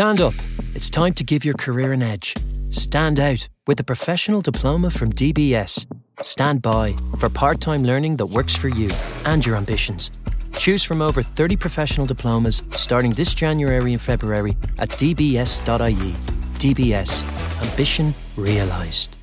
Stand up. It's time to give your career an edge. Stand out with a professional diploma from DBS. Stand by for part time learning that works for you and your ambitions. Choose from over 30 professional diplomas starting this January and February at dbs.ie. DBS Ambition Realised.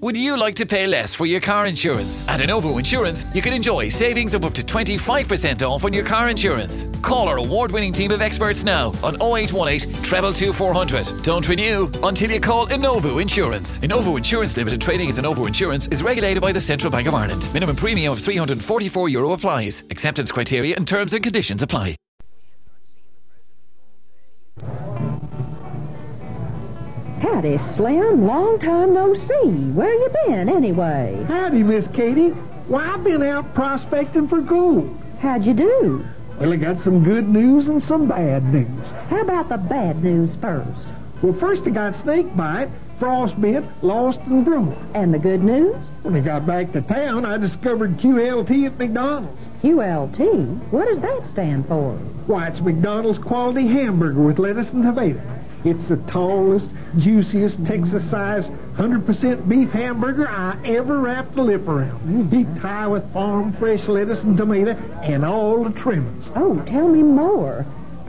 Would you like to pay less for your car insurance? At Innovo Insurance, you can enjoy savings of up to 25% off on your car insurance. Call our award winning team of experts now on 0818 treble 2400. Don't renew until you call Innovo Insurance. Innovo Insurance Limited trading as Innovo Insurance is regulated by the Central Bank of Ireland. Minimum premium of 344 euro applies. Acceptance criteria and terms and conditions apply. Howdy, Slim. Long time no see. Where you been, anyway? Howdy, Miss Katie. Why, I've been out prospecting for gold. How'd you do? Well, I got some good news and some bad news. How about the bad news first? Well, first I got snake bite, frostbit, lost, and broke. And the good news? When I got back to town, I discovered QLT at McDonald's. QLT? What does that stand for? Why, it's McDonald's quality hamburger with lettuce and tomato. It's the tallest, juiciest, Texas-sized, 100% beef hamburger I ever wrapped a lip around. Heaped high with farm fresh lettuce and tomato and all the trimmings. Oh, tell me more.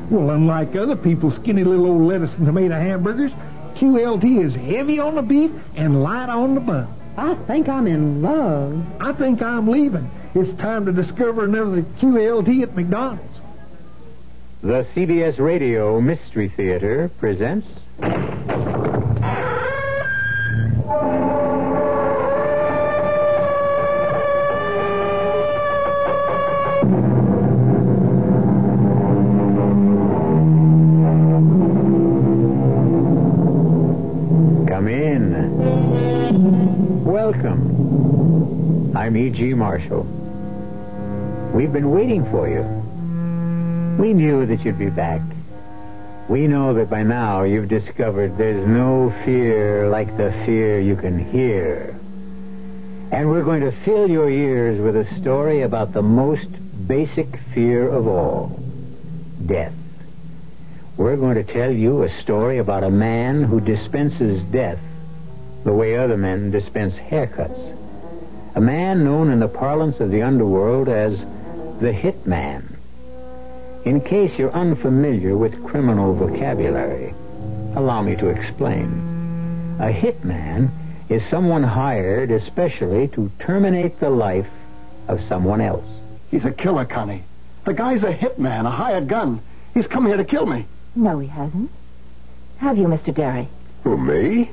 Well, unlike other people's skinny little old lettuce and tomato hamburgers, QLT is heavy on the beef and light on the bun. I think I'm in love. I think I'm leaving. It's time to discover another QLT at McDonald's. The CBS Radio Mystery Theater presents. I'm E.G. Marshall. We've been waiting for you. We knew that you'd be back. We know that by now you've discovered there's no fear like the fear you can hear. And we're going to fill your ears with a story about the most basic fear of all death. We're going to tell you a story about a man who dispenses death the way other men dispense haircuts. A man known in the parlance of the underworld as the hitman. In case you're unfamiliar with criminal vocabulary, allow me to explain. A hitman is someone hired especially to terminate the life of someone else. He's a killer, Connie. The guy's a hitman, a hired gun. He's come here to kill me. No, he hasn't. Have you, Mr. Derry? Who, me?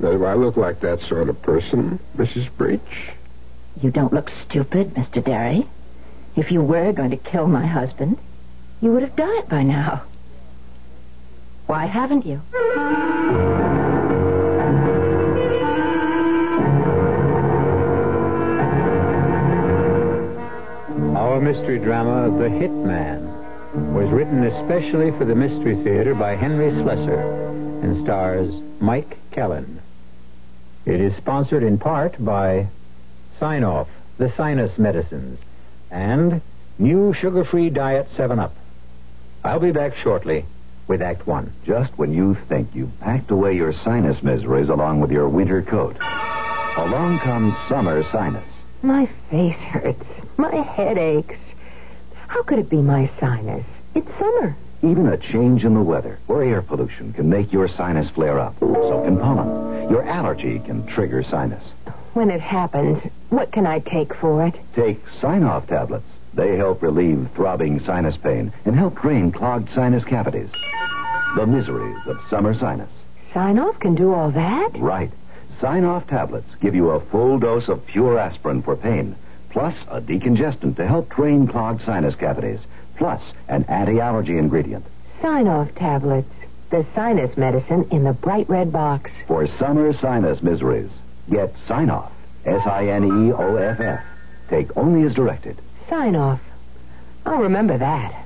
Do I look like that sort of person, Mrs. Breach? You don't look stupid, Mr. Derry. If you were going to kill my husband, you would have done it by now. Why haven't you? Our mystery drama, The Hitman, was written especially for the Mystery Theater by Henry Slesar and stars Mike Kellin. It is sponsored in part by Sine-Off, the sinus medicines, and new sugar-free diet 7-Up. I'll be back shortly with Act One. Just when you think you've packed away your sinus miseries along with your winter coat, along comes summer sinus. My face hurts. My head aches. How could it be my sinus? It's summer. Even a change in the weather or air pollution can make your sinus flare up. So can pollen. Your allergy can trigger sinus. When it happens, what can I take for it? Take Sine-Off tablets. They help relieve throbbing sinus pain and help drain clogged sinus cavities. The miseries of summer sinus. Sine-Off can do all that? Right. Sine-Off tablets give you a full dose of pure aspirin for pain, plus a decongestant to help drain clogged sinus cavities, plus an anti-allergy ingredient. Sine-Off tablets. The sinus medicine in the bright red box. For summer sinus miseries, get Sine-Off. S-I-N-E-O-F-F. Take only as directed. Sine-Off. I'll remember that.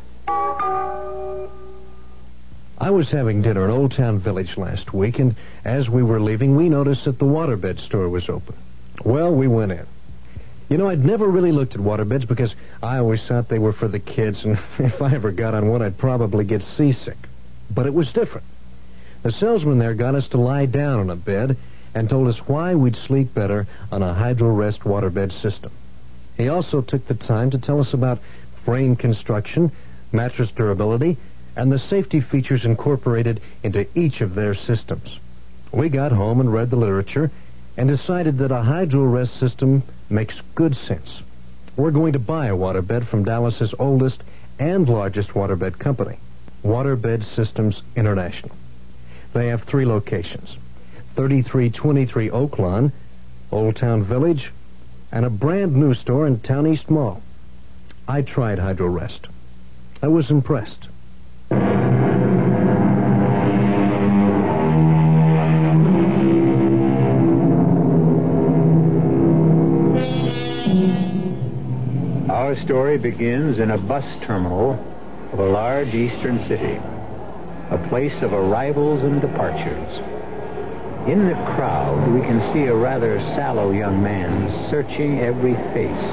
I was having dinner in Old Town Village last week, and as we were leaving, we noticed that the waterbed store was open. Well, we went in. You know, I'd never really looked at waterbeds because I always thought they were for the kids, and if I ever got on one, I'd probably get seasick. But it was different. The salesman there got us to lie down on a bed and told us why we'd sleep better on a hydro-rest waterbed system. He also took the time to tell us about frame construction, mattress durability, and the safety features incorporated into each of their systems. We got home and read the literature and decided that a hydro-rest system makes good sense. We're going to buy a waterbed from Dallas's oldest and largest waterbed company, Waterbed Systems International. They have three locations 3323 Oaklawn, Old Town Village, and a brand new store in Town East Mall. I tried Hydro Rest. I was impressed. Story begins in a bus terminal of a large eastern city, a place of arrivals and departures. In the crowd, we can see a rather sallow young man searching every face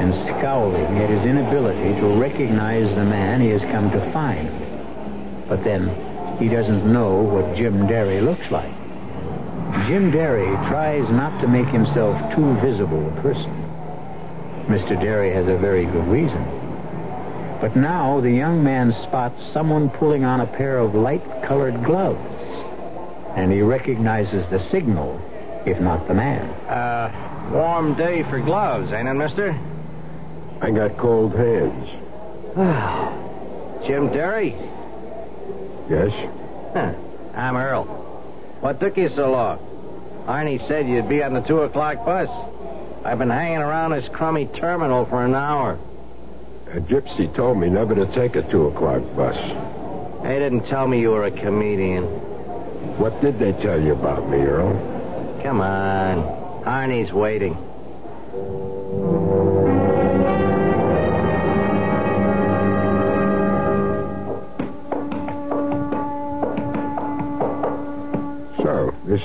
and scowling at his inability to recognize the man he has come to find. But then, he doesn't know what Jim Derry looks like. Jim Derry tries not to make himself too visible a person. Mr. Derry has a very good reason. But now the young man spots someone pulling on a pair of light-colored gloves. And he recognizes the signal, if not the man. Uh, warm day for gloves, ain't it, mister? I got cold hands. Jim Derry? Yes? Huh. I'm Earl. What took you so long? Arnie said you'd be on the two o'clock bus. I've been hanging around this crummy terminal for an hour. A gypsy told me never to take a two o'clock bus. They didn't tell me you were a comedian. What did they tell you about me, Earl? Come on. Arnie's waiting.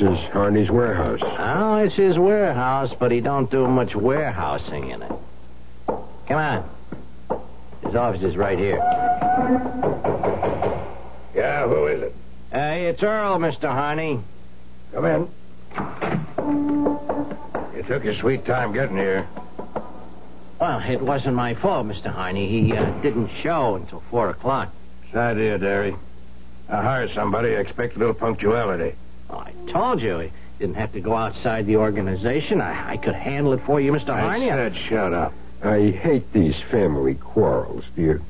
Is Harney's warehouse. Oh, it's his warehouse, but he don't do much warehousing in it. Come on. His office is right here. Yeah, who is it? Hey, it's Earl, Mr. Harney. Come in. You took your sweet time getting here. Well, it wasn't my fault, Mr. Harney. He uh, didn't show until four o'clock. Sad idea, Derry. I hired somebody. I expect a little punctuality. Well, I told you he didn't have to go outside the organization. I, I could handle it for you, Mr. Harney. I said shut up. I hate these family quarrels. Do you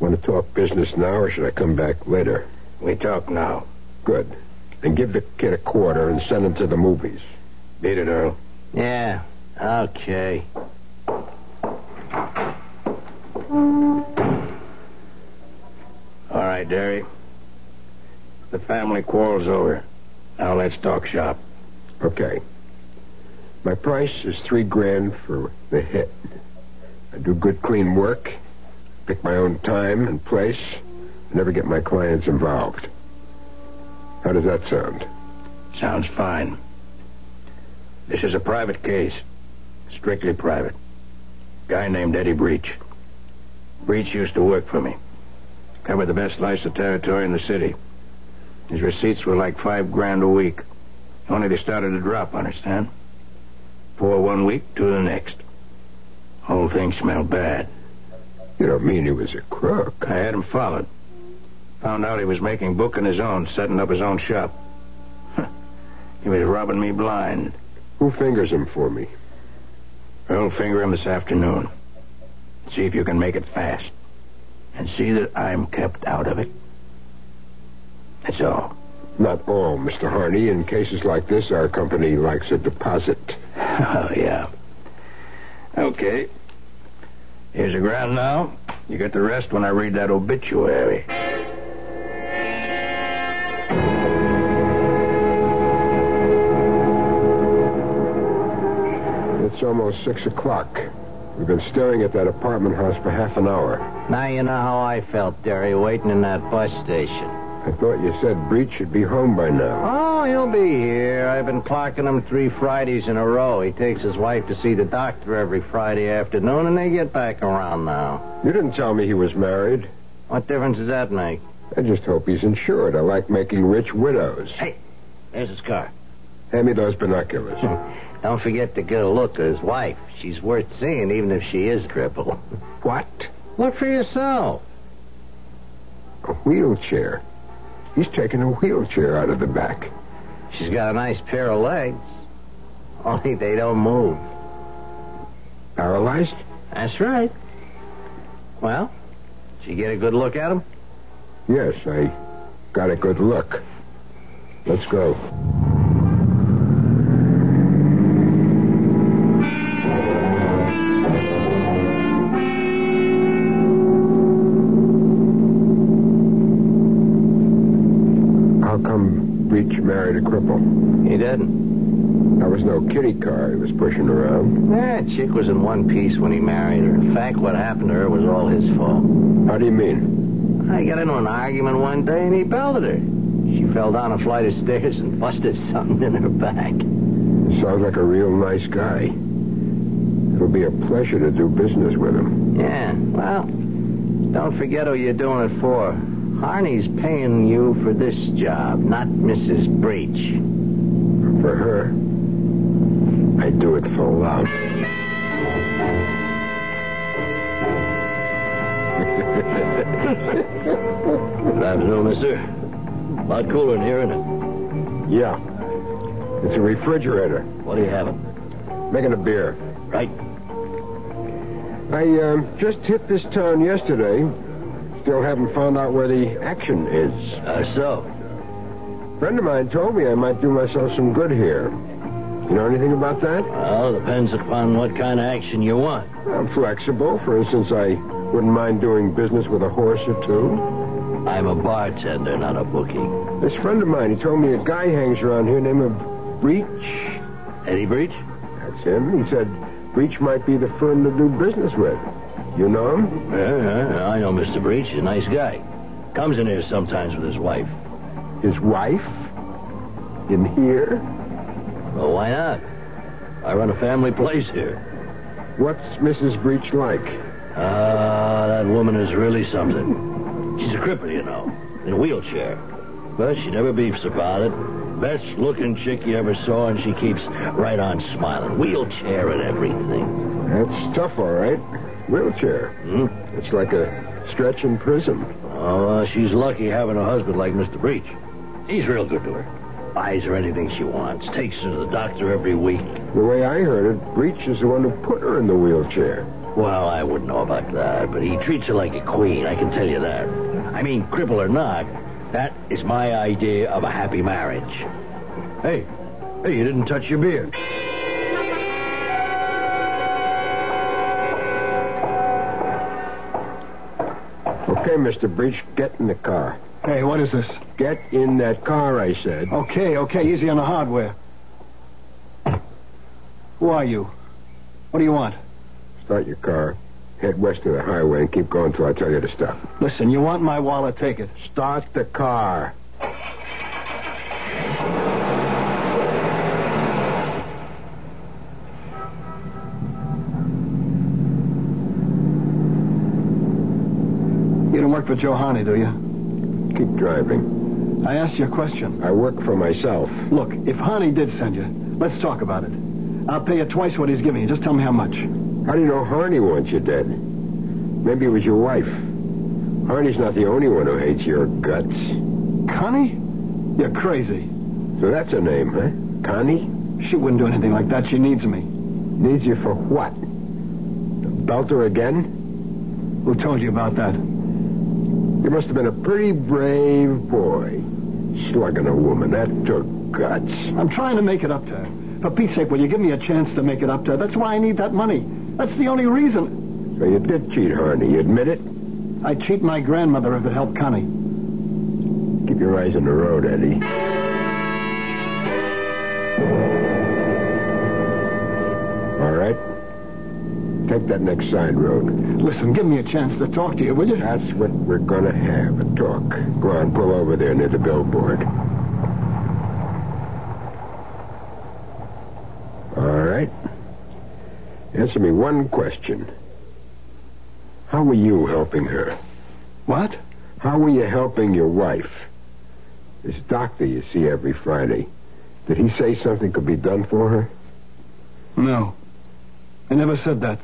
want to talk business now, or should I come back later? We talk now. Good. Then give the kid a quarter and send him to the movies. Beat it, Earl. Yeah, okay. All right, Derry. The family quarrel's over. Now let's talk shop. Okay. My price is three grand for the hit. I do good, clean work, pick my own time and place, and never get my clients involved. How does that sound? Sounds fine. This is a private case. Strictly private. Guy named Eddie Breach. Breach used to work for me. Covered the best slice of territory in the city. His receipts were like five grand a week. Only they started to drop, understand? Four one week, two the next. Whole thing smelled bad. You don't mean he was a crook? I had him followed. Found out he was making book on his own, setting up his own shop. he was robbing me blind. Who fingers him for me? I'll finger him this afternoon. See if you can make it fast. And see that I'm kept out of it. That's all. Not all, Mr. Harney. In cases like this, our company likes a deposit. Oh, yeah. Okay. Here's the ground now. You get the rest when I read that obituary. It's almost six o'clock. We've been staring at that apartment house for half an hour. Now you know how I felt, Derry, waiting in that bus station. I thought you said Breach should be home by now. Oh, he'll be here. I've been clocking him three Fridays in a row. He takes his wife to see the doctor every Friday afternoon, and they get back around now. You didn't tell me he was married. What difference does that make? I just hope he's insured. I like making rich widows. Hey, there's his car. Hand me those binoculars. Don't forget to get a look at his wife. She's worth seeing, even if she is crippled. what? Look for yourself. A wheelchair. He's taking a wheelchair out of the back. She's got a nice pair of legs. Only they don't move. Paralyzed? That's right. Well, did you get a good look at him? Yes, I got a good look. Let's go. Didn't. That was no kitty car he was pushing around. That chick was in one piece when he married her. In fact, what happened to her was all his fault. How do you mean? I got into an argument one day and he belted her. She fell down a flight of stairs and busted something in her back. Sounds like a real nice guy. It'll be a pleasure to do business with him. Yeah, well, don't forget who you're doing it for. Harney's paying you for this job, not Mrs. Breach. For her, I do it for love. Good afternoon, mister. A lot cooler in here, isn't it? Yeah. It's a refrigerator. What are you having? Making a beer. Right. I um, just hit this town yesterday. Still haven't found out where the action is. Uh, so? A friend of mine told me I might do myself some good here. You know anything about that? Well, depends upon what kind of action you want. I'm flexible. For instance, I wouldn't mind doing business with a horse or two. I'm a bartender, not a bookie. This friend of mine, he told me a guy hangs around here named of Breach. Eddie Breach? That's him. He said Breach might be the firm to do business with. You know him? Yeah, yeah, I know Mr. Breach. He's a nice guy. Comes in here sometimes with his wife. His wife? In here? Well, why not? I run a family place here. What's Mrs. Breach like? Ah, that woman is really something. She's a cripple, you know, in a wheelchair. But she never beefs about it. Best looking chick you ever saw, and she keeps right on smiling. Wheelchair and everything. That's tough, all right. Wheelchair. Hmm? It's like a stretch in prison. Oh, uh, she's lucky having a husband like Mr. Breach. He's real good to her. Buys her anything she wants. Takes her to the doctor every week. The way I heard it, Breach is the one who put her in the wheelchair. Well, I wouldn't know about that, but he treats her like a queen, I can tell you that. I mean, cripple or not, that is my idea of a happy marriage. Hey, hey, you didn't touch your beer. Okay, Mr. Breach, get in the car. Hey, what is this? Get in that car, I said. Okay, okay, easy on the hardware. Who are you? What do you want? Start your car. Head west of the highway and keep going till I tell you to stop. Listen, you want my wallet, take it. Start the car. You don't work for Joe Harney, do you? Keep driving. I asked you a question. I work for myself. Look, if Harney did send you, let's talk about it. I'll pay you twice what he's giving you. Just tell me how much. How do you know Harney wants you dead? Maybe it was your wife. Harney's not the only one who hates your guts. Connie? You're crazy. So that's her name, huh? Connie? She wouldn't do anything like that. She needs me. Needs you for what? To belt her again? Who told you about that? You must have been a pretty brave boy. Slugging a woman. That took guts. I'm trying to make it up to her. For Pete's sake, will you give me a chance to make it up to her? That's why I need that money. That's the only reason. So you did cheat her, Harney. You admit it? I'd cheat my grandmother if it helped Connie. Keep your eyes on the road, Eddie. All right. Take that next side road. Listen, give me a chance to talk to you, will you? That's what we're gonna have, a talk. Go on, pull over there near the billboard. All right. Answer me one question. How were you helping her? What? How were you helping your wife? This doctor you see every Friday. Did he say something could be done for her? No. I never said that.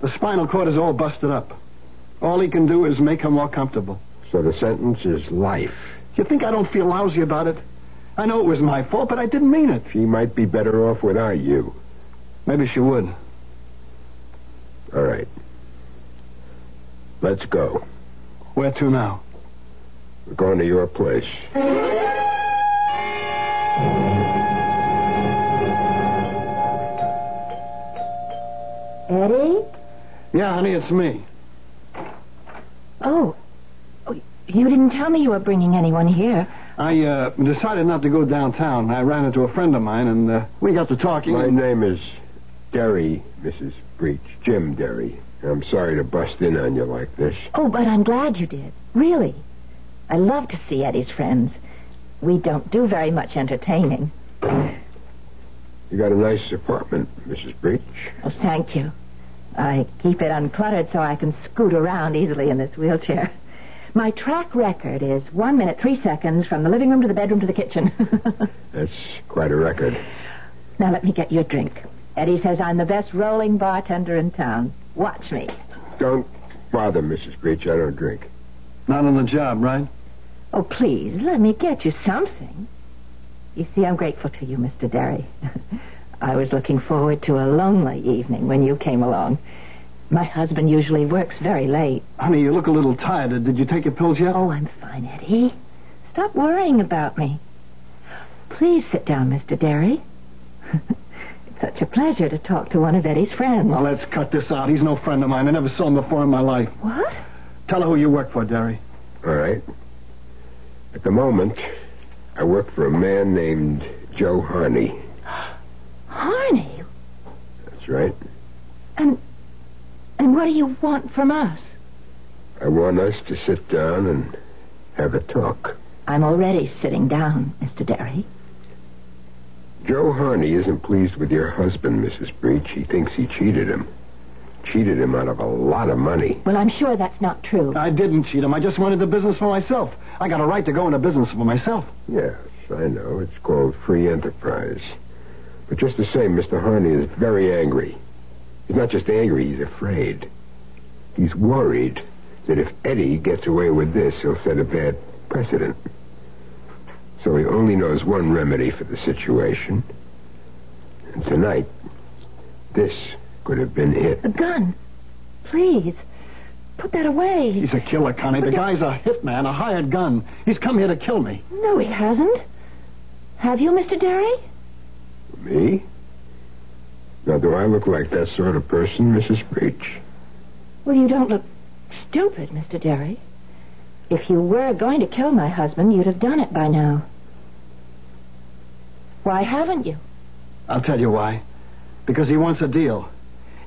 The spinal cord is all busted up. All he can do is make her more comfortable. So the sentence is life. You think I don't feel lousy about it? I know it was my fault, but I didn't mean it. She might be better off without you. Maybe she would. All right. Let's go. Where to now? We're going to your place. Eddie? Yeah, honey, it's me. Oh. oh. You didn't tell me you were bringing anyone here. I uh, decided not to go downtown. I ran into a friend of mine, and uh, we got to talking. My and... name is Derry, Mrs. Breach. Jim Derry. I'm sorry to bust in on you like this. Oh, but I'm glad you did. Really. I love to see Eddie's friends. We don't do very much entertaining. You got a nice apartment, Mrs. Breach. Oh, thank you. I keep it uncluttered so I can scoot around easily in this wheelchair. My track record is one minute, three seconds from the living room to the bedroom to the kitchen. That's quite a record. Now let me get you a drink. Eddie says I'm the best rolling bartender in town. Watch me. Don't bother, Mrs. Breach. I don't drink. Not on the job, right? Oh, please, let me get you something. You see, I'm grateful to you, Mr. Derry. I was looking forward to a lonely evening when you came along. My husband usually works very late. Honey, you look a little tired. Did you take your pills yet? Oh, I'm fine, Eddie. Stop worrying about me. Please sit down, Mr. Derry. it's such a pleasure to talk to one of Eddie's friends. Now, let's cut this out. He's no friend of mine. I never saw him before in my life. What? Tell her who you work for, Derry. All right. At the moment, I work for a man named Joe Harney. Harney? That's right. And and what do you want from us? I want us to sit down and have a talk. I'm already sitting down, Mr. Derry. Joe Harney isn't pleased with your husband, Mrs. Breach. He thinks he cheated him. Cheated him out of a lot of money. Well, I'm sure that's not true. I didn't cheat him. I just wanted the business for myself. I got a right to go into business for myself. Yes, I know. It's called free enterprise. But just the same, Mr. Harney is very angry. He's not just angry, he's afraid. He's worried that if Eddie gets away with this, he'll set a bad precedent. So he only knows one remedy for the situation. And tonight, this could have been it. A gun. Please. Put that away. He's a killer, Connie. The guy's a hitman, a hired gun. He's come here to kill me. No, he hasn't. Have you, Mr. Derry? Me? Now, do I look like that sort of person, Mrs. Breach? Well, you don't look stupid, Mr. Derry. If you were going to kill my husband, you'd have done it by now. Why haven't you? I'll tell you why. Because he wants a deal.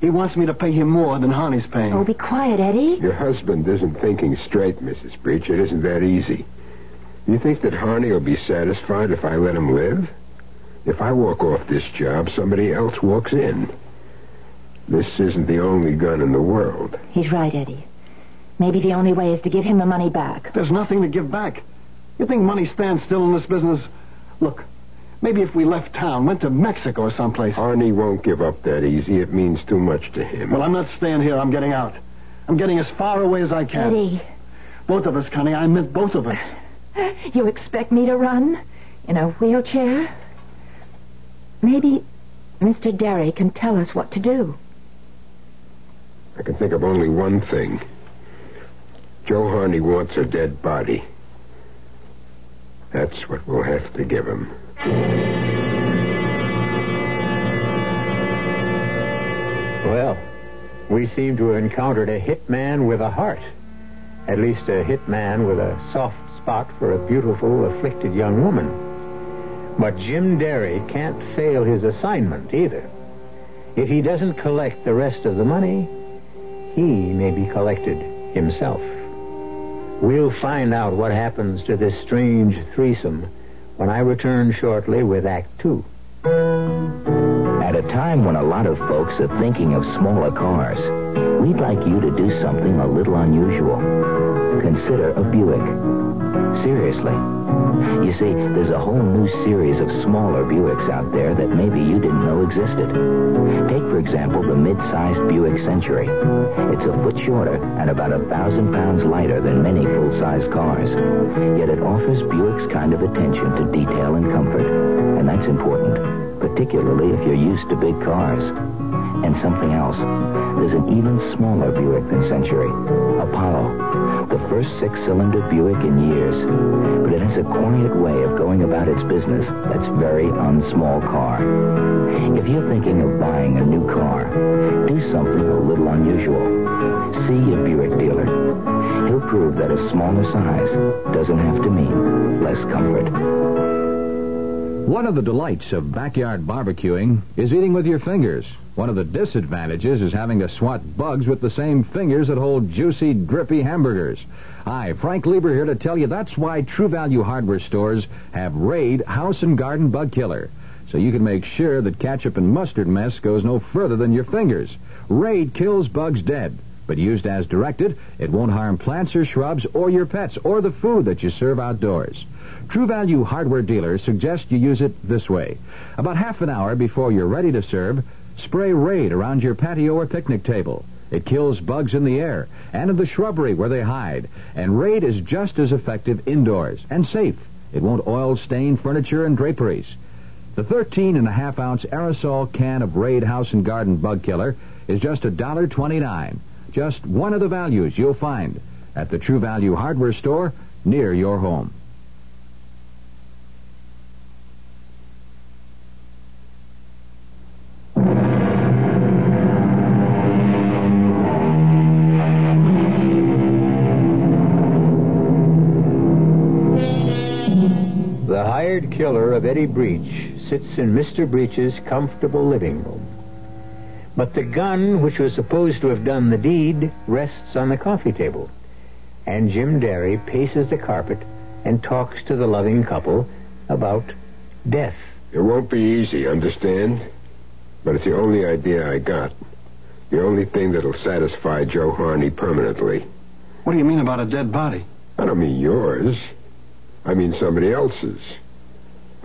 He wants me to pay him more than Harney's paying. Oh, be quiet, Eddie. Your husband isn't thinking straight, Mrs. Breach. It isn't that easy. You think that Harney will be satisfied if I let him live? If I walk off this job, somebody else walks in. This isn't the only gun in the world. He's right, Eddie. Maybe the only way is to give him the money back. There's nothing to give back. You think money stands still in this business? Look, maybe if we left town, went to Mexico or someplace. Arnie won't give up that easy. It means too much to him. Well, I'm not staying here. I'm getting out. I'm getting as far away as I can. Eddie. Both of us, Connie. I meant both of us. You expect me to run? In a wheelchair? Maybe Mr. Derry can tell us what to do. I can think of only one thing. Joe Harney wants a dead body. That's what we'll have to give him. Well, we seem to have encountered a hitman with a heart. At least a hitman with a soft spot for a beautiful, afflicted young woman. But Jim Derry can't fail his assignment either. If he doesn't collect the rest of the money, he may be collected himself. We'll find out what happens to this strange threesome when I return shortly with Act Two. At a time when a lot of folks are thinking of smaller cars, we'd like you to do something a little unusual. Consider a Buick. Seriously. You see, there's a whole new series of smaller Buicks out there that maybe you didn't know existed. Take, for example, the mid-sized Buick Century. It's a foot shorter and about a thousand pounds lighter than many full-size cars. Yet it offers Buick's kind of attention to detail and comfort. And that's important, particularly if you're used to big cars. And something else. There's an even smaller Buick than Century. Apollo. The first six-cylinder Buick in years. But it has a quiet way of going about its business that's very unsmall car. If you're thinking of buying a new car, do something a little unusual. See a Buick dealer. He'll prove that a smaller size doesn't have to mean less comfort. One of the delights of backyard barbecuing is eating with your fingers. One of the disadvantages is having to swat bugs with the same fingers that hold juicy, drippy hamburgers. Hi, Frank Lieber here to tell you that's why True Value hardware stores have Raid House and Garden Bug Killer. So you can make sure that ketchup and mustard mess goes no further than your fingers. Raid kills bugs dead. But used as directed, it won't harm plants or shrubs or your pets or the food that you serve outdoors. True Value hardware dealers suggest you use it this way. About half an hour before you're ready to serve, spray Raid around your patio or picnic table. It kills bugs in the air and in the shrubbery where they hide. And Raid is just as effective indoors and safe. It won't oil stain furniture and draperies. The 13 and a half ounce aerosol can of Raid House and Garden Bug Killer is just $1.29. Just one of the values you'll find at the True Value hardware store near your home. Killer of Eddie Breach sits in Mr. Breach's comfortable living room. But the gun which was supposed to have done the deed rests on the coffee table. And Jim Derry paces the carpet and talks to the loving couple about death. It won't be easy, understand? But it's the only idea I got. The only thing that'll satisfy Joe Harney permanently. What do you mean about a dead body? I don't mean yours. I mean somebody else's.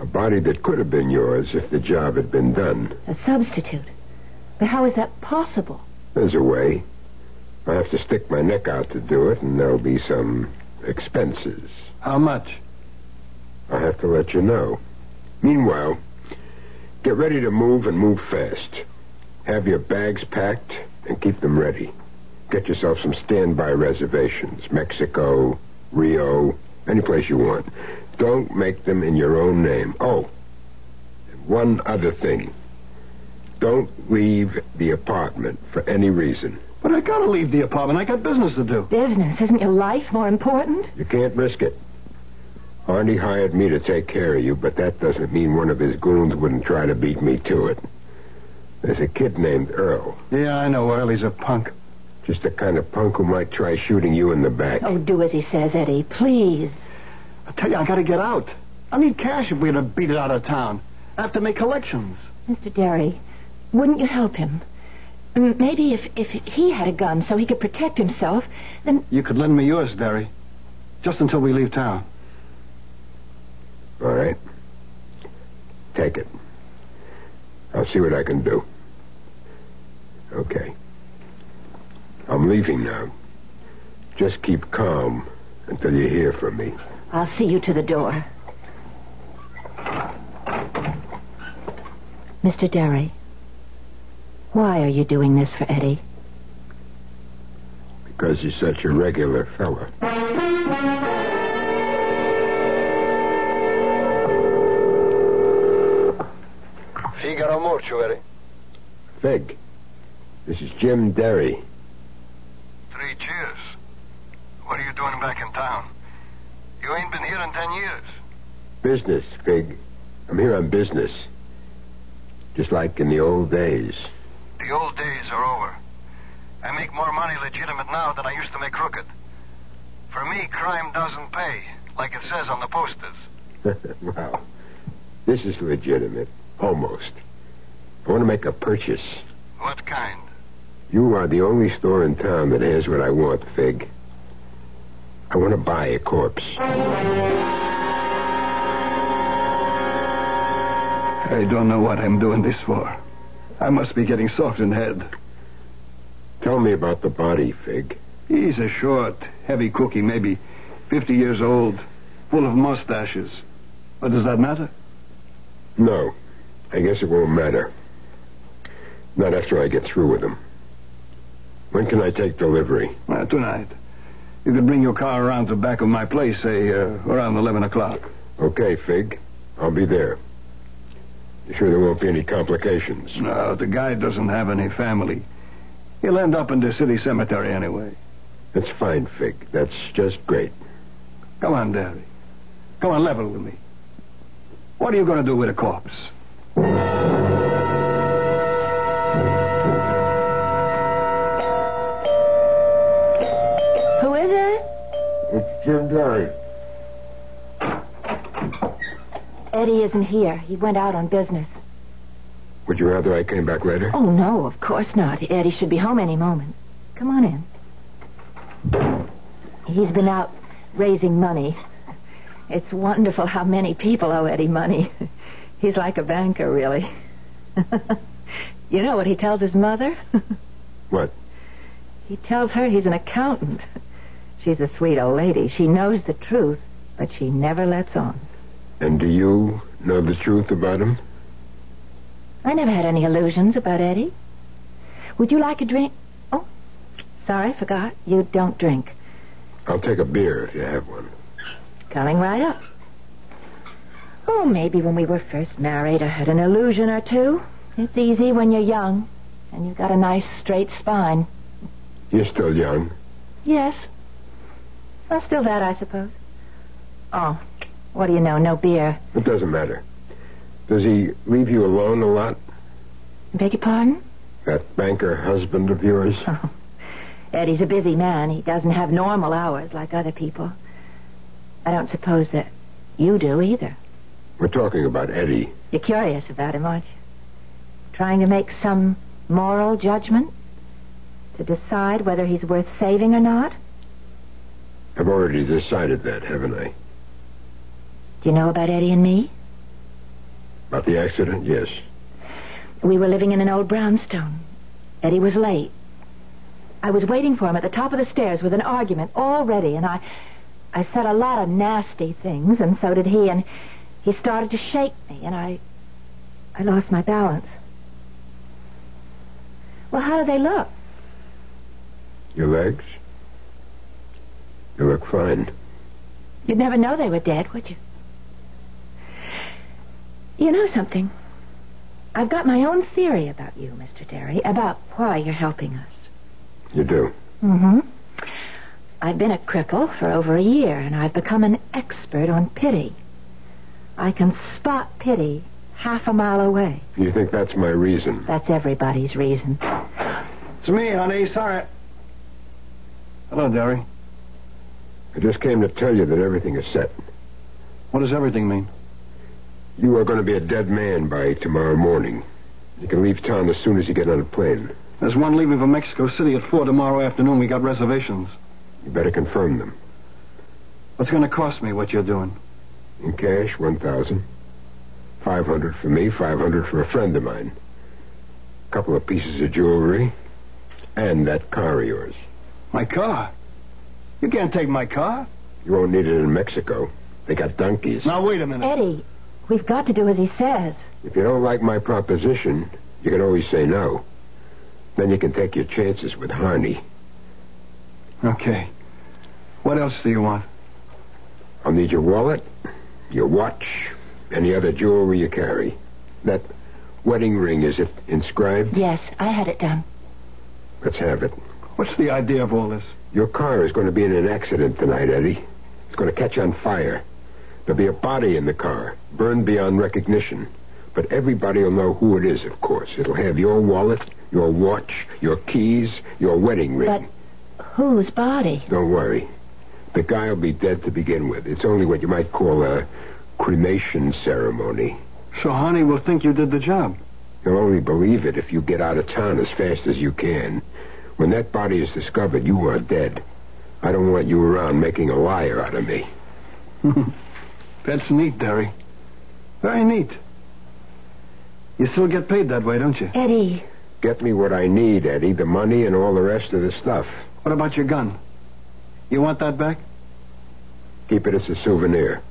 A body that could have been yours if the job had been done. A substitute. But how is that possible? There's a way. I have to stick my neck out to do it, and there'll be some expenses. How much? I have to let you know. Meanwhile, get ready to move and move fast. Have your bags packed and keep them ready. Get yourself some standby reservations. Mexico, Rio, any place you want. Don't make them in your own name. Oh, and one other thing. Don't leave the apartment for any reason. But I gotta leave the apartment. I got business to do. Business. Isn't your life more important? You can't risk it. Arnie hired me to take care of you, but that doesn't mean one of his goons wouldn't try to beat me to it. There's a kid named Earl. Yeah, I know Earl. He's a punk. Just the kind of punk who might try shooting you in the back. Oh, do as he says, Eddie. Please. I tell you, I gotta get out. I need cash if we're gonna beat it out of town. I have to make collections. Mr. Derry, wouldn't you help him? Maybe if, if he had a gun so he could protect himself, then You could lend me yours, Derry. Just until we leave town. All right. Take it. I'll see what I can do. Okay. I'm leaving now. Just keep calm until you hear from me. I'll see you to the door. Mr. Derry, why are you doing this for Eddie? Because he's such a regular fella. Figaro Mortuary. Fig. This is Jim Derry. Three cheers. What are you doing back in town? You ain't been here in ten years. Business, Fig. I'm here on business. Just like in the old days. The old days are over. I make more money legitimate now than I used to make crooked. For me, crime doesn't pay, like it says on the posters. well, this is legitimate. Almost. I want to make a purchase. What kind? You are the only store in town that has what I want, Fig. I want to buy a corpse. I don't know what I'm doing this for. I must be getting soft in head. Tell me about the body, Fig. He's a short, heavy cookie, maybe 50 years old, full of mustaches. But does that matter? No. I guess it won't matter. Not after I get through with him. When can I take delivery? Uh, tonight. You could bring your car around to the back of my place, say, uh, around 11 o'clock. Okay, Fig. I'll be there. You sure there won't be any complications? No, the guy doesn't have any family. He'll end up in the city cemetery anyway. That's fine, Fig. That's just great. Come on, Daddy. Come on, level with me. What are you going to do with a corpse? It's Jim Derry. Eddie isn't here. He went out on business. Would you rather I came back later? Oh, no, of course not. Eddie should be home any moment. Come on in. He's been out raising money. It's wonderful how many people owe Eddie money. He's like a banker, really. you know what he tells his mother? What? He tells her he's an accountant. She's a sweet old lady. She knows the truth, but she never lets on. And do you know the truth about him? I never had any illusions about Eddie. Would you like a drink? Oh, sorry, forgot. You don't drink. I'll take a beer if you have one. Coming right up. Oh, maybe when we were first married, I had an illusion or two. It's easy when you're young, and you've got a nice straight spine. You're still young. Yes. Well, still that, I suppose. Oh, what do you know? No beer. It doesn't matter. Does he leave you alone a lot? Beg your pardon? That banker husband of yours? Oh. Eddie's a busy man. He doesn't have normal hours like other people. I don't suppose that you do either. We're talking about Eddie. You're curious about him, aren't you? Trying to make some moral judgment? To decide whether he's worth saving or not? I've already decided that, haven't I? Do you know about Eddie and me? About the accident? Yes. We were living in an old brownstone. Eddie was late. I was waiting for him at the top of the stairs with an argument all ready, and I I said a lot of nasty things, and so did he, and he started to shake me, and I I lost my balance. Well, how do they look? Your legs? You look fine. You'd never know they were dead, would you? You know something? I've got my own theory about you, Mr. Derry, about why you're helping us. You do? Mm-hmm. I've been a cripple for over a year, and I've become an expert on pity. I can spot pity half a mile away. You think that's my reason? That's everybody's reason. It's me, honey. Sorry. Hello, Derry. I just came to tell you that everything is set. What does everything mean? You are going to be a dead man by tomorrow morning. You can leave town as soon as you get on a plane. There's one leaving for Mexico City at 4 tomorrow afternoon. We got reservations. You better confirm them. What's going to cost me what you're doing? In cash, one thousand. Five hundred for me, five hundred for a friend of mine. A couple of pieces of jewelry. And that car of yours. My car? You can't take my car. You won't need it in Mexico. They got donkeys. Now, wait a minute. Eddie, we've got to do as he says. If you don't like my proposition, you can always say no. Then you can take your chances with Harney. Okay. What else do you want? I'll need your wallet, your watch, any other jewelry you carry. That wedding ring, is it inscribed? Yes, I had it done. Let's have it. What's the idea of all this? Your car is going to be in an accident tonight, Eddie. It's going to catch on fire. There'll be a body in the car, burned beyond recognition. But everybody will know who it is, of course. It'll have your wallet, your watch, your keys, your wedding ring. But whose body? Don't worry. The guy will be dead to begin with. It's only what you might call a cremation ceremony. So Honey will think you did the job. You'll only believe it if you get out of town as fast as you can. When that body is discovered, you are dead. I don't want you around making a liar out of me. That's neat, Derry. Very neat. You still get paid that way, don't you? Eddie. Get me what I need, Eddie, the money and all the rest of the stuff. What about your gun? You want that back? Keep it as a souvenir.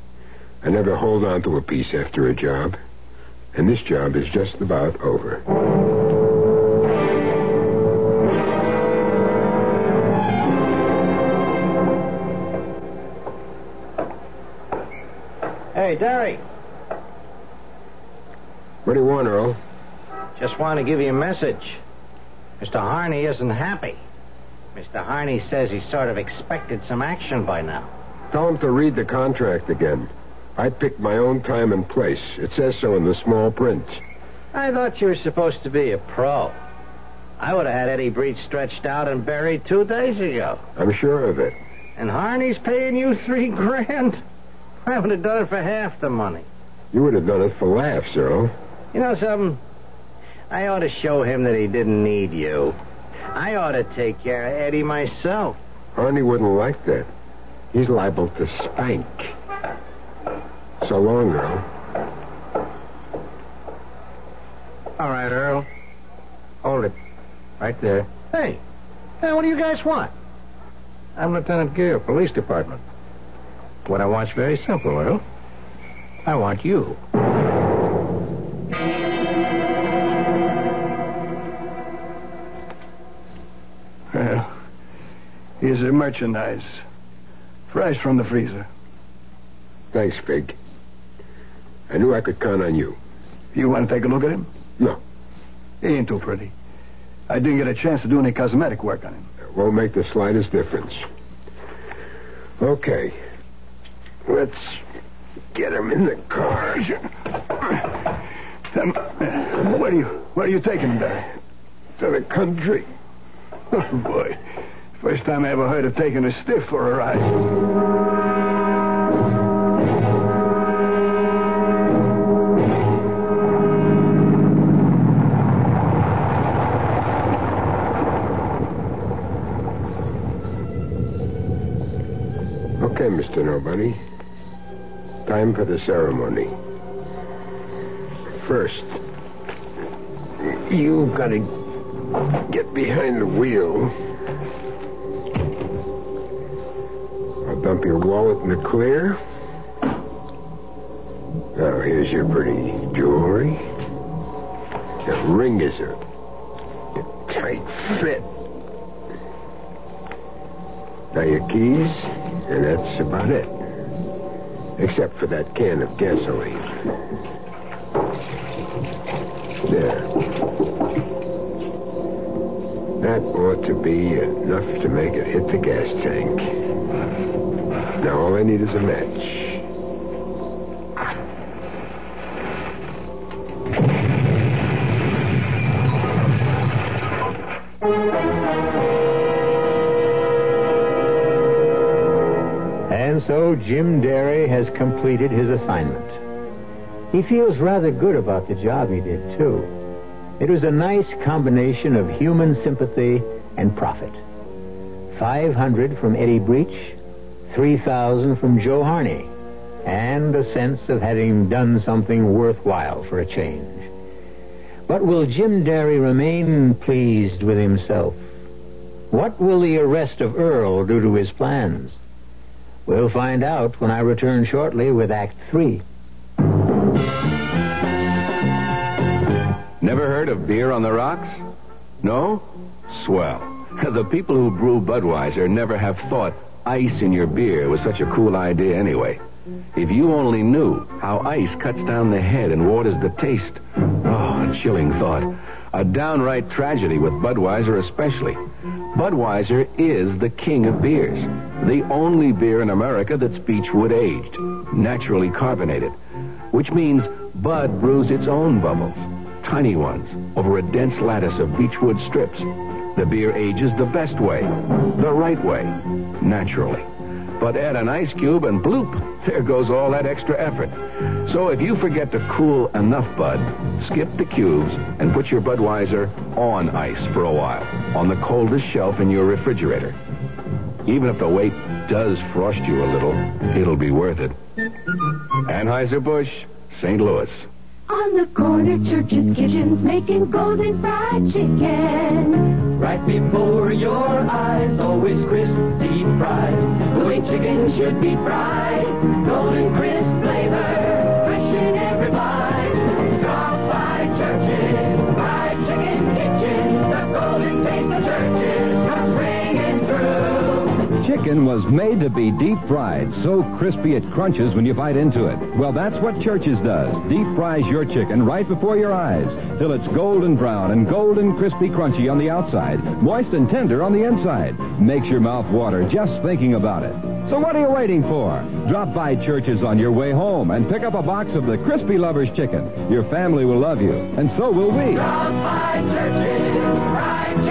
I never hold on to a piece after a job. And this job is just about over. Hey, Derry. What do you want, Earl? Just want to give you a message. Mr. Harney isn't happy. Mr. Harney says he sort of expected some action by now. Tell him to read the contract again. I picked my own time and place. It says so in the small print. I thought you were supposed to be a pro. I would have had Eddie Breach stretched out and buried two days ago. I'm sure of it. And Harney's paying you three grand? I would have done it for half the money. You would have done it for laughs, Earl. You know something? I ought to show him that he didn't need you. I ought to take care of Eddie myself. Harney wouldn't like that. He's liable to spank. So long, Earl. All right, Earl. Hold it. Right there. Hey. Hey, what do you guys want? I'm Lieutenant Gear, Police Department. What I want's very simple, Earl. I want you. Well, here's the merchandise. Fresh from the freezer. Thanks, Fig. I knew I could count on you. You want to take a look at him? No. He ain't too pretty. I didn't get a chance to do any cosmetic work on him. It won't make the slightest difference. Okay. Let's get him in the car. Um, where are you where are you taking him, Barry? To the country. Oh boy. First time I ever heard of taking a stiff for a ride. Okay, Mr. Nobody. Time for the ceremony. First, you've got to get behind the wheel. I'll dump your wallet in the clear. Now, here's your pretty jewelry. That ring is a tight fit. Now, your keys, and that's about it. Except for that can of gasoline. There. That ought to be enough to make it hit the gas tank. Now all I need is a match. Jim Derry has completed his assignment. He feels rather good about the job he did, too. It was a nice combination of human sympathy and profit. 500 from Eddie Breach, 3,000 from Joe Harney, and a sense of having done something worthwhile for a change. But will Jim Derry remain pleased with himself? What will the arrest of Earl do to his plans? We'll find out when I return shortly with Act Three. Never heard of beer on the rocks? No? Swell. The people who brew Budweiser never have thought ice in your beer was such a cool idea anyway. If you only knew how ice cuts down the head and waters the taste. Oh, a chilling thought. A downright tragedy with Budweiser especially. Budweiser is the king of beers. The only beer in America that's beechwood aged, naturally carbonated. Which means Bud brews its own bubbles. Tiny ones, over a dense lattice of beechwood strips. The beer ages the best way, the right way, naturally. But add an ice cube and bloop, there goes all that extra effort. So if you forget to cool enough Bud, skip the cubes and put your Budweiser on ice for a while on the coldest shelf in your refrigerator. Even if the wait does frost you a little, it'll be worth it. Anheuser-Busch, St. Louis. On the corner, Church's, kitchens, making golden fried chicken. Right before your eyes, always crisp, deep fried. The way chicken should be fried. Golden crisp flavor, Chicken was made to be deep fried, so crispy it crunches when you bite into it. Well, that's what Church's does. Deep fries your chicken right before your eyes till it's golden brown and golden crispy crunchy on the outside, moist and tender on the inside. Makes your mouth water just thinking about it. So what are you waiting for? Drop by Church's on your way home and pick up a box of the Crispy Lovers chicken. Your family will love you, and so will we. Drop by Church's, fried chicken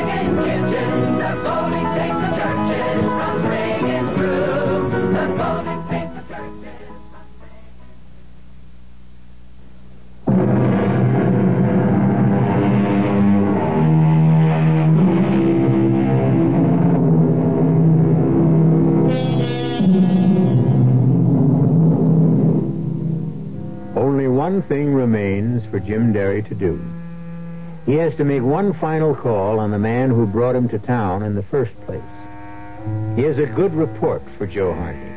one thing remains for Jim Derry to do. He has to make one final call on the man who brought him to town in the first place. He has a good report for Joe Harney.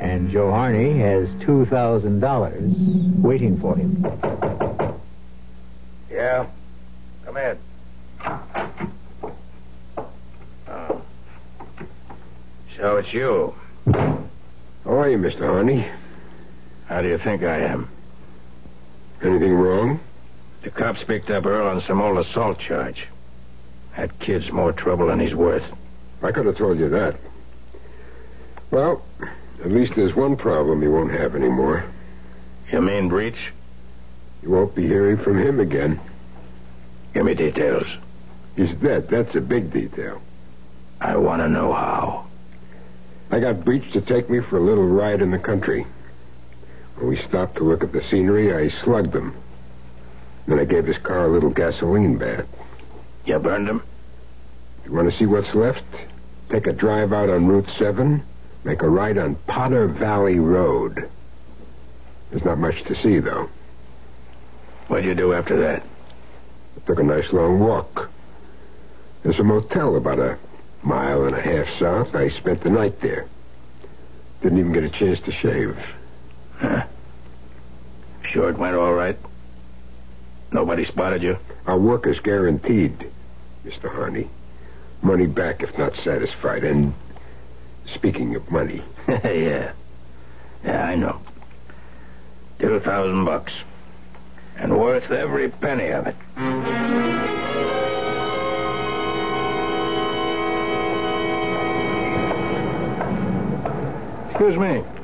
And Joe Harney has $2,000 waiting for him. Yeah? Come in. Oh. So it's you. How are you, Mr. Harney? How do you think I am? Anything wrong? The cops picked up Earl on some old assault charge. That kid's more trouble than he's worth. I could have told you that. Well, at least there's one problem you won't have anymore. You mean breach? You won't be hearing from him again. Give me details. He's dead. That's a big detail. I want to know how. I got Breach to take me for a little ride in the country. When we stopped to look at the scenery, I slugged him. Then I gave his car a little gasoline bath. You burned him? You want to see what's left? Take a drive out on Route 7, make a right on Potter Valley Road. There's not much to see, though. What'd you do after that? I took a nice long walk. There's a motel about a mile and a half south. I spent the night there. Didn't even get a chance to shave. Huh? Sure it went all right? Nobody spotted you? Our work is guaranteed, Mr. Harney. Money back if not satisfied. And speaking of money, yeah. Yeah, I know. Two thousand bucks. And worth every penny of it. Excuse me.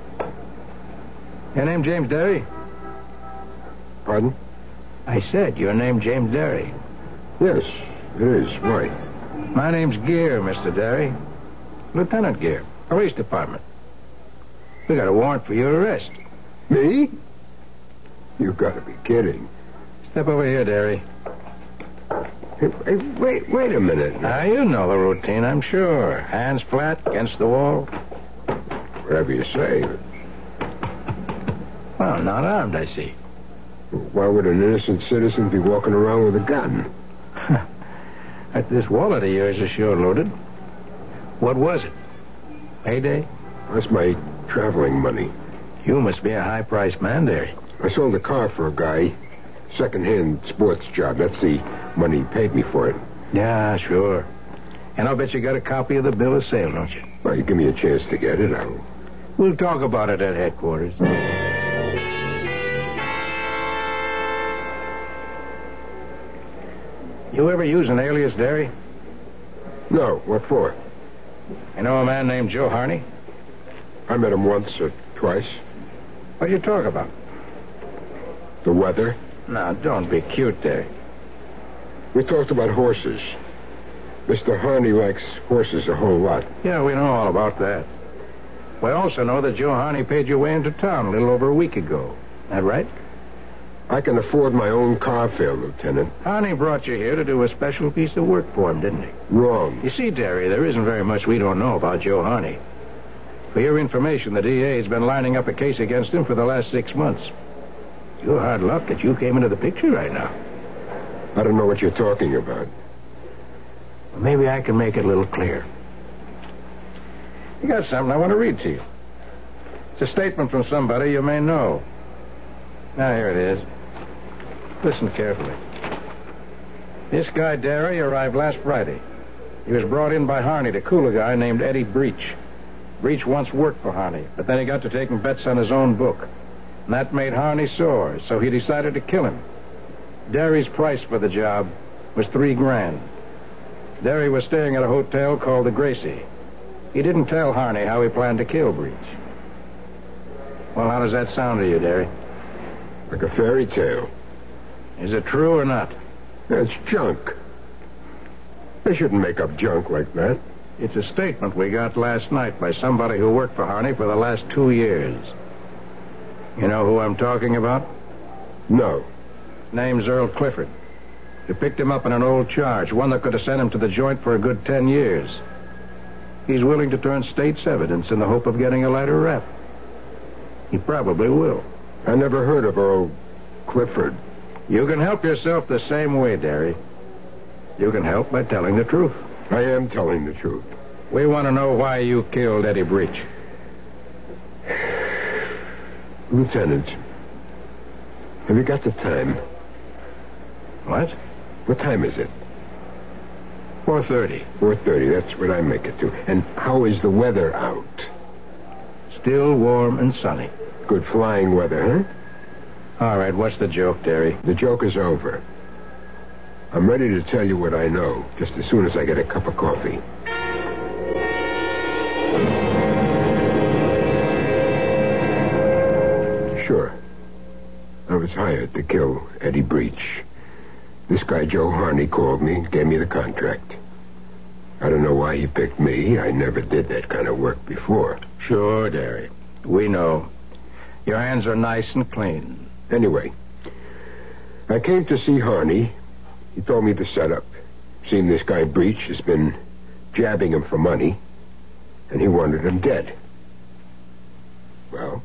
Your name James Derry? pardon? I said your name James Derry. Yes, it is. Why? My name's Gear, Mr. Derry. Lieutenant Gear, police department. We got a warrant for your arrest. Me? You've got to be kidding. Step over here, Derry. Hey, hey, wait, wait a minute. Now, you know the routine, I'm sure. Hands flat against the wall. Whatever you say. Well, not armed, I see. Why would an innocent citizen be walking around with a gun? This wallet of yours is sure loaded. What was it? Payday? That's my traveling money. You must be a high-priced man, Derry. I sold a car for a guy. Second-hand sports job. That's the money he paid me for it. Yeah, sure. And I'll bet you got a copy of the bill of sale, don't you? Well, you give me a chance to get it, I'll... We'll talk about it at headquarters. You ever use an alias, Derry? No, what for? You know a man named Joe Harney? I met him once or twice. What do you talk about? The weather. Now, don't be cute, Derry. We talked about horses. Mr. Harney likes horses a whole lot. Yeah, we know all about that. We also know that Joe Harney paid your way into town a little over a week ago. That right? I can afford my own car fare, Lieutenant. Harney brought you here to do a special piece of work for him, didn't he? Wrong. You see, Derry, there isn't very much we don't know about Joe Harney. For your information, the DA has been lining up a case against him for the last six months. You're hard luck that you came into the picture right now. I don't know what you're talking about. Maybe I can make it a little clear. You got something I want to read to you. It's a statement from somebody you may know. Now, here it is. Listen carefully. This guy, Derry, arrived last Friday. He was brought in by Harney to cool a guy named Eddie Breach. Breach once worked for Harney, but then he got to taking bets on his own book. And that made Harney sore, so he decided to kill him. Derry's price for the job was three grand. Derry was staying at a hotel called the Gracie. He didn't tell Harney how he planned to kill Breach. Well, how does that sound to you, Derry? Like a fairy tale. Is it true or not? That's junk. They shouldn't make up junk like that. It's a statement we got last night by somebody who worked for Harney for the last two years. You know who I'm talking about? No. Name's Earl Clifford. You picked him up on an old charge, one that could have sent him to the joint for a good ten years. He's willing to turn state's evidence in the hope of getting a lighter rep. He probably will. I never heard of Earl Clifford. You can help yourself the same way, Derry. You can help by telling the truth. I am telling the truth. We want to know why you killed Eddie Breach. Lieutenant, have you got the time? What? What time is it? 4.30. 4.30, that's what I make it to. And how is the weather out? Still warm and sunny. Good flying weather, huh? All right, what's the joke, Derry? The joke is over. I'm ready to tell you what I know, just as soon as I get a cup of coffee. Sure. I was hired to kill Eddie Breach. This guy, Joe Harney, called me, gave me the contract. I don't know why he picked me. I never did that kind of work before. Sure, Derry. We know. Your hands are nice and clean. Anyway, I came to see Harney. He told me the setup. Seen this guy Breach has been jabbing him for money, and he wanted him dead. Well,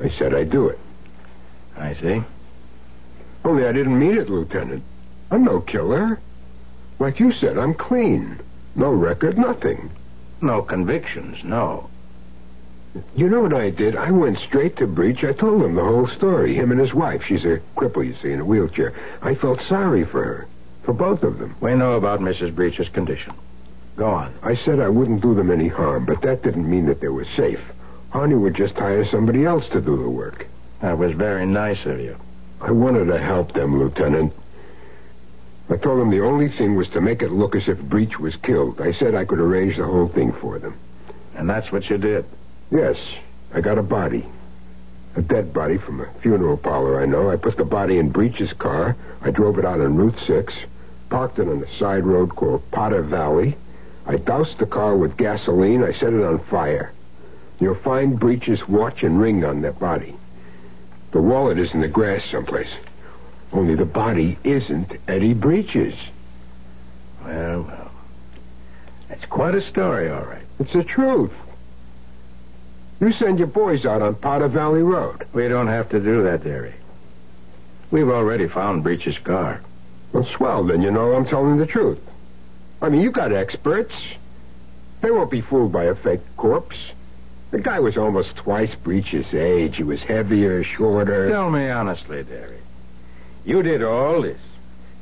I said I'd do it. I see. Only I didn't mean it, Lieutenant. I'm no killer. Like you said, I'm clean. No record, nothing. No convictions, no. You know what I did? I went straight to Breach. I told him the whole story. Him and his wife. She's a cripple, you see, in a wheelchair. I felt sorry for her. For both of them. We know about Mrs. Breach's condition. Go on. I said I wouldn't do them any harm, but that didn't mean that they were safe. Harney would just hire somebody else to do the work. That was very nice of you. I wanted to help them, Lieutenant. I told them the only thing was to make it look as if Breach was killed. I said I could arrange the whole thing for them. And that's what you did? Yes. I got a body. A dead body from a funeral parlor I know. I put the body in Breach's car. I drove it out on Route 6, parked it on a side road called Potter Valley. I doused the car with gasoline. I set it on fire. You'll find Breach's watch and ring on that body. The wallet is in the grass someplace. Only the body isn't Eddie Breach's. Well, well. That's quite a story, all right. It's the truth. You send your boys out on Potter Valley Road. We don't have to do that, Derry. We've already found Breach's car. Well, swell, then you know I'm telling the truth. I mean, you got experts. They won't be fooled by a fake corpse. The guy was almost twice Breach's age. He was heavier, shorter. Tell me honestly, Derry. You did all this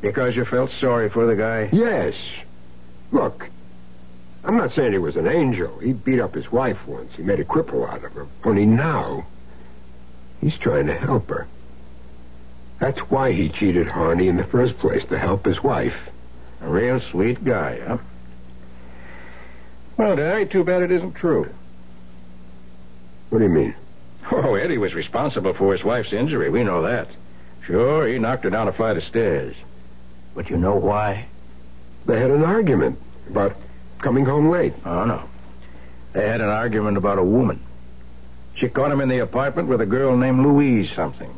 because you felt sorry for the guy? Yes. Look, I'm not saying he was an angel. He beat up his wife once. He made a cripple out of her. Only now, he's trying to help her. That's why he cheated Harney in the first place, to help his wife. A real sweet guy, huh? Well, Derry, too bad it isn't true. What do you mean? Oh, Eddie was responsible for his wife's injury. We know that. Sure, he knocked her down a flight of stairs. But you know why? They had an argument about coming home late. Oh, no. They had an argument about a woman. She caught him in the apartment with a girl named Louise something.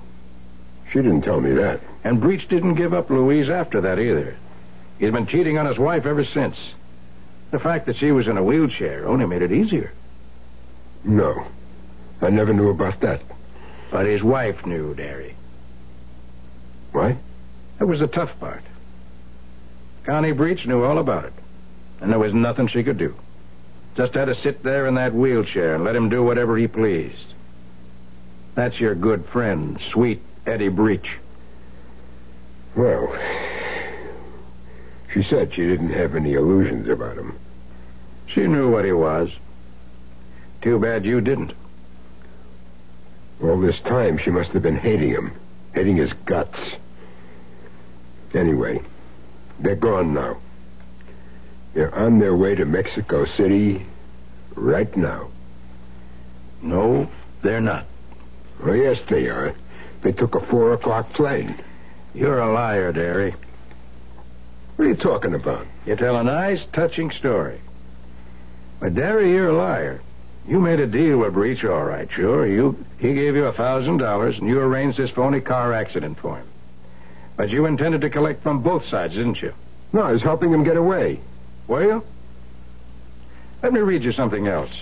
She didn't tell me that. And Breach didn't give up Louise after that either. He's been cheating on his wife ever since. The fact that she was in a wheelchair only made it easier. No. I never knew about that. But his wife knew, Derry. What? That was the tough part. Connie Breach knew all about it. And there was nothing she could do. Just had to sit there in that wheelchair and let him do whatever he pleased. That's your good friend, sweet Eddie Breach. Well, she said she didn't have any illusions about him. She knew what he was. Too bad you didn't. All this time, she must have been hating him, hating his guts. Anyway, they're gone now. They're on their way to Mexico City right now. No, they're not. Oh, yes, they are. They took a four o'clock plane. You're a liar, Derry. What are you talking about? You tell a nice, touching story. But, Derry, you're a liar. You made a deal with Breach, all right, sure. You he gave you a thousand dollars and you arranged this phony car accident for him. But you intended to collect from both sides, didn't you? No, I was helping him get away. Were you? Let me read you something else.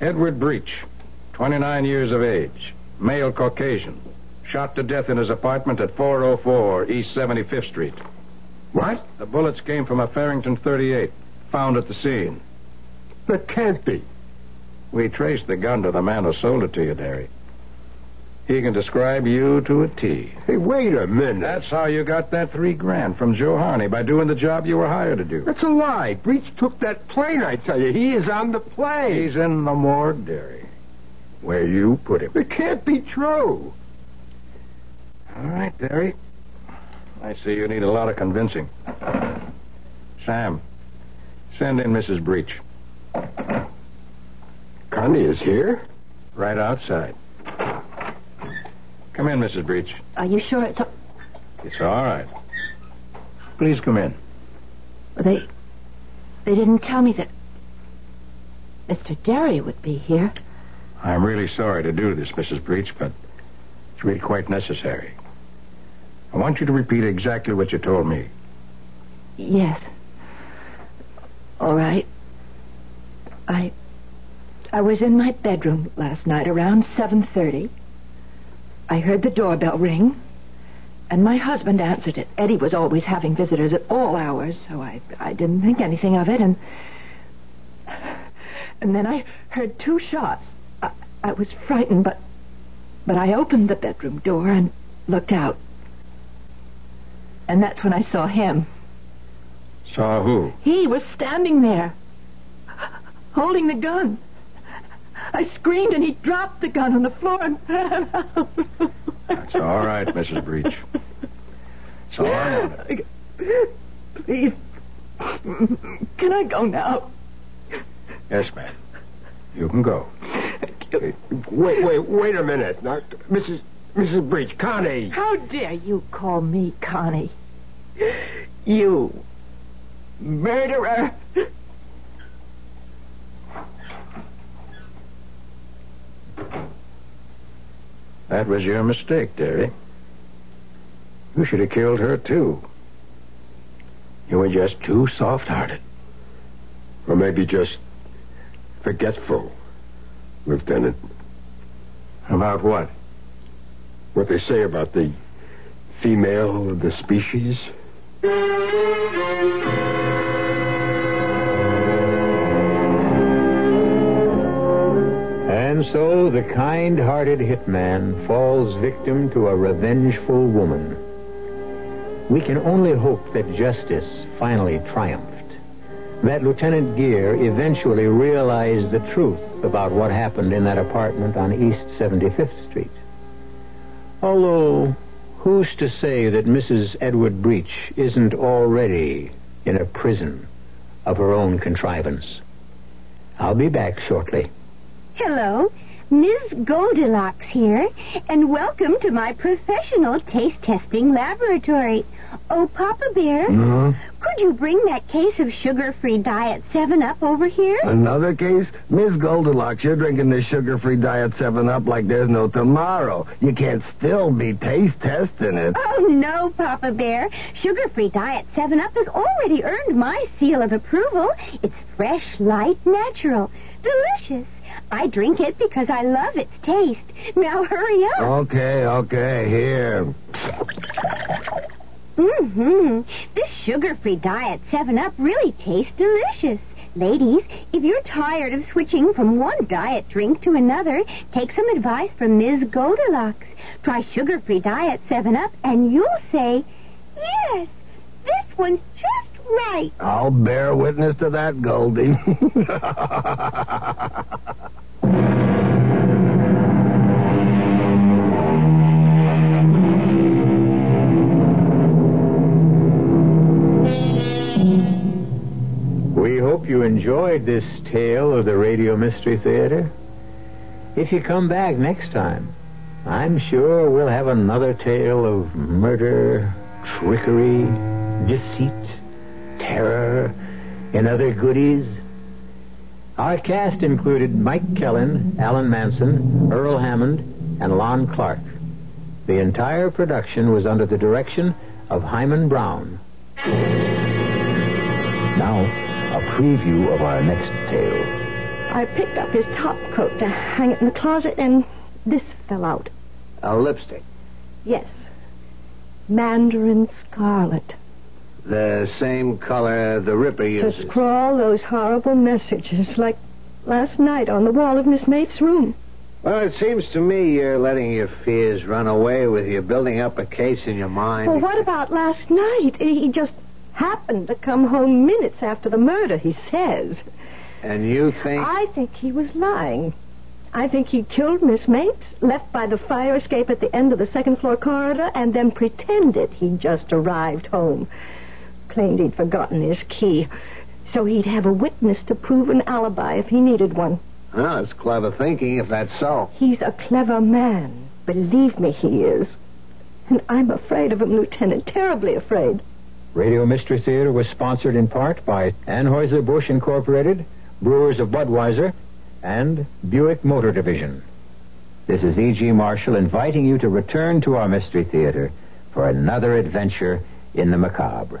Edward Breach, 29 years of age, male Caucasian, shot to death in his apartment at 404 East 75th Street. What? The bullets came from a Farrington 38, found at the scene. That can't be. We traced the gun to the man who sold it to you, Derry. He can describe you to a T. Hey, wait a minute. That's how you got that three grand from Joe Harney by doing the job you were hired to do. That's a lie. Breach took that plane, I tell you. He is on the plane. He's in the morgue, Derry. Where you put him. It can't be true. All right, Derry. I see you need a lot of convincing. Sam, send in Mrs. Breach. Connie is here? Right outside. Come in, Mrs. Breach. Are you sure it's... A... It's all right. Please come in. They... They didn't tell me that... Mr. Derry would be here. I'm really sorry to do this, Mrs. Breach, but it's really quite necessary. I want you to repeat exactly what you told me. Yes. All right. I... I was in my bedroom last night around 7.30. I heard the doorbell ring, and my husband answered it. Eddie was always having visitors at all hours, so I, I didn't think anything of it, and... And then I heard two shots. I, I was frightened, but... But I opened the bedroom door and looked out. And that's when I saw him. Saw who? He was standing there, holding the gun. I screamed and he dropped the gun on the floor and ran out. That's all right, Mrs. Breach. So I Please. Can I go now? Yes, ma'am. You can go. Wait, wait, wait a minute. Now, Mrs. Mrs. Breach, Connie. How dare you call me Connie? You murderer. That was your mistake, Derry. You should have killed her, too. You were just too soft-hearted. Or maybe just forgetful, Lieutenant. About what? What they say about the female of the species? And so the kind-hearted hitman falls victim to a revengeful woman. We can only hope that justice finally triumphed. That Lieutenant Gear eventually realized the truth about what happened in that apartment on East 75th Street. Although, who's to say that Mrs. Edward Breach isn't already in a prison of her own contrivance? I'll be back shortly. Hello, Ms. Goldilocks here, and welcome to my professional taste testing laboratory, Oh, Papa Bear, Hmm? could you bring that case of sugar-free diet 7-Up over here? Another case? Miss Goldilocks, you're drinking this sugar-free diet 7-Up like there's no tomorrow. You can't still be taste testing it. Oh, no, Papa Bear. Sugar-free diet 7-Up has already earned my seal of approval. It's fresh, light, natural, delicious. I drink it because I love its taste. Now hurry up. Okay, okay, here. Mm-hmm. This sugar-free diet 7-Up really tastes delicious. Ladies, if you're tired of switching from one diet drink to another, take some advice from Ms. Goldilocks. Try sugar-free diet 7-Up and you'll say, yes, this one's just right. I'll bear witness to that, Goldie. We hope you enjoyed this tale of the Radio Mystery Theater. If you come back next time, I'm sure we'll have another tale of murder, trickery, deceit, terror, and other goodies. Our cast included Mike Kellin, Alan Manson, Earl Hammond, and Lon Clark. The entire production was under the direction of Himan Brown. Now, a preview of our next tale. I picked up his top coat to hang it in the closet, and this fell out. A lipstick. Yes. Mandarin scarlet. The same color the Ripper used. To scrawl those horrible messages like last night on the wall of Miss Mate's room. Well, it seems to me you're letting your fears run away with you, building up a case in your mind. Well, what about last night? He just happened to come home minutes after the murder, he says. And you think. I think he was lying. I think he killed Miss Mapes, left by the fire escape at the end of the second floor corridor, and then pretended he'd just arrived home. Claimed he'd forgotten his key, so he'd have a witness to prove an alibi if he needed one. Ah, oh, it's clever thinking if that's so. He's a clever man. Believe me, he is. And I'm afraid of him, Lieutenant, terribly afraid. Radio Mystery Theater was sponsored in part by Anheuser-Busch Incorporated, Brewers of Budweiser, and Buick Motor Division. This is E.G. Marshall inviting you to return to our Mystery Theater for another adventure in the macabre.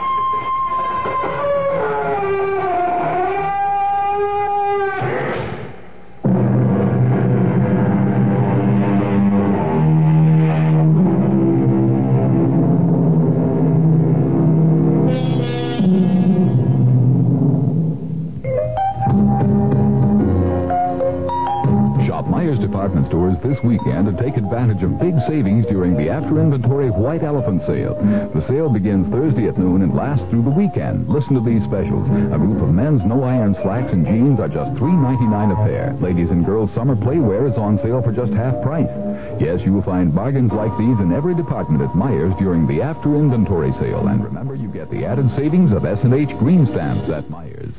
The sale begins Thursday at noon and lasts through the weekend. Listen to these specials. A group of men's no iron slacks and jeans are just $3.99 a pair. Ladies and girls summer playwear is on sale for just half price. Yes, you will find bargains like these in every department at Myers during the after inventory sale. And remember, you get the added savings of S&H green stamps at Myers.